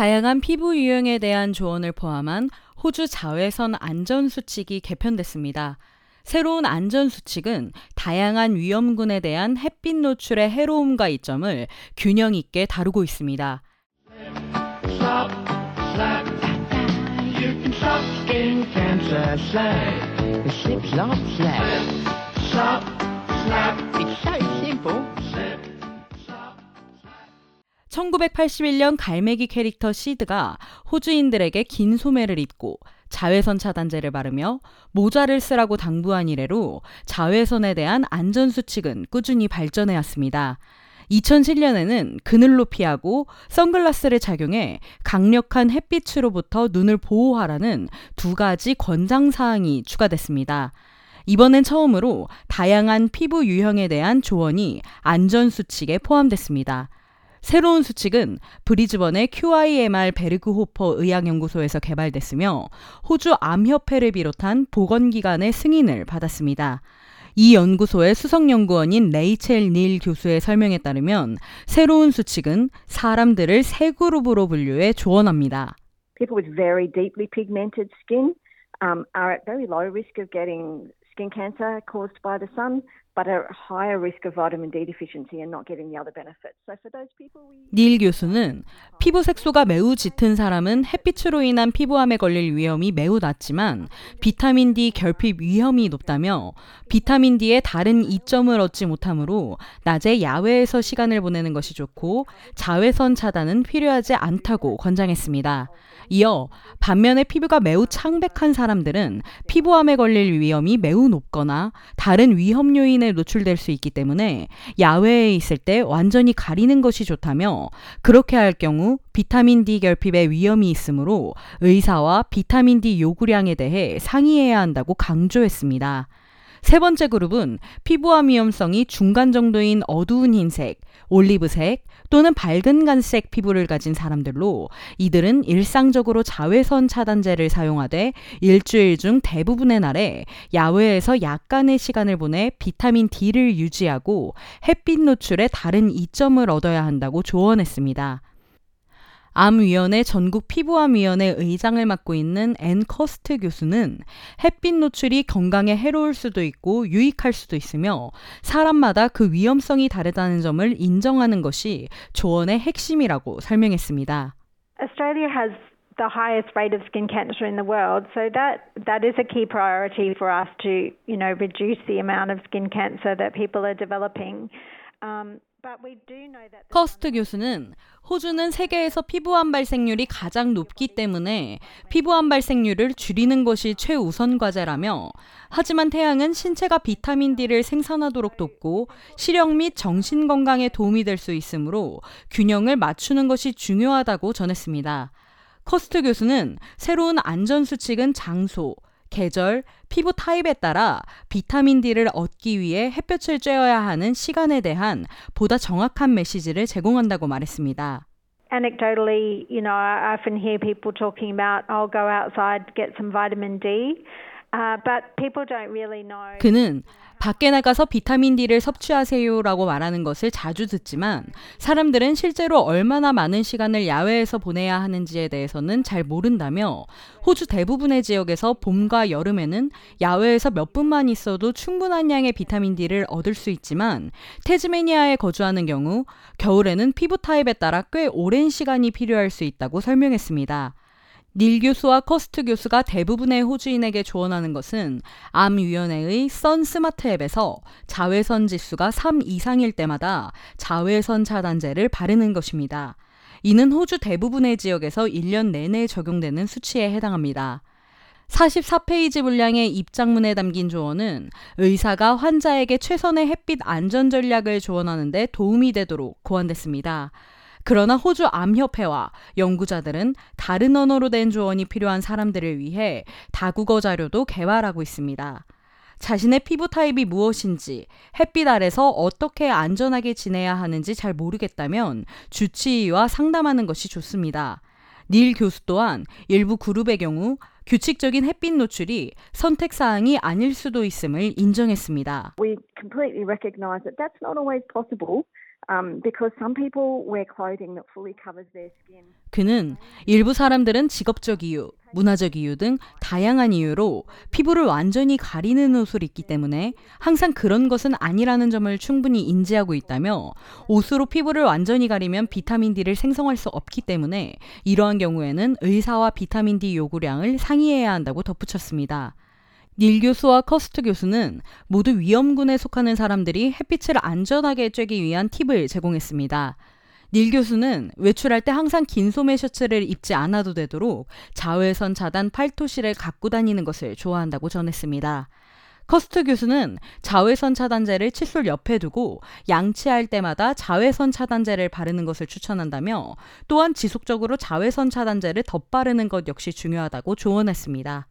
다양한 피부 유형에 대한 조언을 포함한 호주 자외선 안전 수칙이 개편됐습니다. 새로운 안전 수칙은 다양한 위험군에 대한 햇빛 노출의 해로움과 이점을 균형 있게 다루고 있습니다. 1981년 갈매기 캐릭터 시드가 호주인들에게 긴 소매를 입고 자외선 차단제를 바르며 모자를 쓰라고 당부한 이래로 자외선에 대한 안전 수칙은 꾸준히 발전해 왔습니다. 2007년에는 그늘로 피하고 선글라스를 착용해 강력한 햇빛으로부터 눈을 보호하라는 두 가지 권장 사항이 추가됐습니다. 이번엔 처음으로 다양한 피부 유형에 대한 조언이 안전 수칙에 포함됐습니다. 새로운 수칙은 브리즈번의 QIMR 베르그 호퍼 의학연구소에서 개발됐으며 호주 암협회를 비롯한 보건기관의 승인을 받았습니다. 이 연구소의 수석연구원인 레이첼 닐 교수의 설명에 따르면 새로운 수칙은 사람들을 세 그룹으로 분류해 조언합니다. People with very deeply pigmented skin um, are at very low risk of getting skin cancer caused by the sun, 닐 교수는 피부 색소가 매우 짙은 사람은 햇빛으로 인한 피부암에 걸릴 위험이 매우 낮지만 비타민 D 결핍 위험이 높다며 비타민 D의 다른 이점을 얻지 못하므로 낮에 야외에서 시간을 보내는 것이 좋고 자외선 차단은 필요하지 않다고 권장했습니다. 이어 반면에 피부가 매우 창백한 사람들은 피부암에 걸릴 위험이 매우 높거나 다른 위험 요인 에 노출될 수 있기 때문에 야외에 있을 때 완전히 가리는 것이 좋다며 그렇게 할 경우 비타민 D 결핍의 위험이 있으므로 의사와 비타민 D 요구량에 대해 상의해야 한다고 강조했습니다. 세 번째 그룹은 피부암 위험성이 중간 정도인 어두운 흰색, 올리브색 또는 밝은 간색 피부를 가진 사람들로 이들은 일상적으로 자외선 차단제를 사용하되 일주일 중 대부분의 날에 야외에서 약간의 시간을 보내 비타민 D를 유지하고 햇빛 노출의 다른 이점을 얻어야 한다고 조언했습니다. 암위원회 전국 피부암위원회 의장을 맡고 있는 앤 커스트 교수는 햇빛 노출이 건강에 해로울 수도 있고 유익할 수도 있으며 사람마다 그 위험성이 다르다는 점을 인정하는 것이 조언의 핵심이라고 설명했습니다. Australia has the highest rate of skin cancer in the world, so that that is a key priority for us to, you know, reduce the amount of skin cancer that people are developing. Um, 커스트 교수는 호주는 세계에서 피부암 발생률이 가장 높기 때문에 피부암 발생률을 줄이는 것이 최우선 과제라며 하지만 태양은 신체가 비타민 D를 생산하도록 돕고 시력 및 정신 건강에 도움이 될 수 있으므로 균형을 맞추는 것이 중요하다고 전했습니다. 커스트 교수는 새로운 안전 수칙은 장소, 계절, 피부 타입에 따라 비타민 D를 얻기 위해 햇볕을 쬐어야 하는 시간에 대한 보다 정확한 메시지를 제공한다고 말했습니다. anecdotally, you know, I often hear people talking about, I'll go outside, get some vitamin D. Uh, but people don't really know. 그는 밖에 나가서 비타민 D를 섭취하세요라고 말하는 것을 자주 듣지만 사람들은 실제로 얼마나 많은 시간을 야외에서 보내야 하는지에 대해서는 잘 모른다며 호주 대부분의 지역에서 봄과 여름에는 야외에서 몇 분만 있어도 충분한 양의 비타민 D를 얻을 수 있지만 테즈메니아에 거주하는 경우 겨울에는 피부 타입에 따라 꽤 오랜 시간이 필요할 수 있다고 설명했습니다. 닐 교수와 커스트 교수가 대부분의 호주인에게 조언하는 것은 암위원회의 SunSmart 앱에서 자외선 지수가 3 이상일 때마다 자외선 차단제를 바르는 것입니다. 이는 호주 대부분의 지역에서 1년 내내 적용되는 수치에 해당합니다. 44페이지 분량의 입장문에 담긴 조언은 의사가 환자에게 최선의 햇빛 안전 전략을 조언하는데 도움이 되도록 고안됐습니다. 그러나 호주 암협회와 연구자들은 다른 언어로 된 조언이 필요한 사람들을 위해 다국어 자료도 개발하고 있습니다. 자신의 피부 타입이 무엇인지, 햇빛 아래서 어떻게 안전하게 지내야 하는지 잘 모르겠다면 주치의와 상담하는 것이 좋습니다. 닐 교수 또한 일부 그룹의 경우 규칙적인 햇빛 노출이 선택 사항이 아닐 수도 있음을 인정했습니다. we completely recognise that that's not always possible um. 그는 일부 사람들은 직업적 이유, 문화적 이유 등 다양한 이유로 피부를 완전히 가리는 옷을 입기 때문에 항상 그런 것은 아니라는 점을 충분히 인지하고 있다며 옷으로 피부를 완전히 가리면 비타민 D를 생성할 수 없기 때문에 이러한 경우에는 의사와 비타민 D 요구량을 상의해야 한다고 덧붙였습니다. 닐 교수와 커스트 교수는 모두 위험군에 속하는 사람들이 햇빛을 안전하게 쬐기 위한 팁을 제공했습니다. 닐 교수는 외출할 때 항상 긴 소매 셔츠를 입지 않아도 되도록 자외선 차단 팔토시를 갖고 다니는 것을 좋아한다고 전했습니다. 커스트 교수는 자외선 차단제를 칫솔 옆에 두고 양치할 때마다 자외선 차단제를 바르는 것을 추천한다며 또한 지속적으로 자외선 차단제를 덧바르는 것 역시 중요하다고 조언했습니다.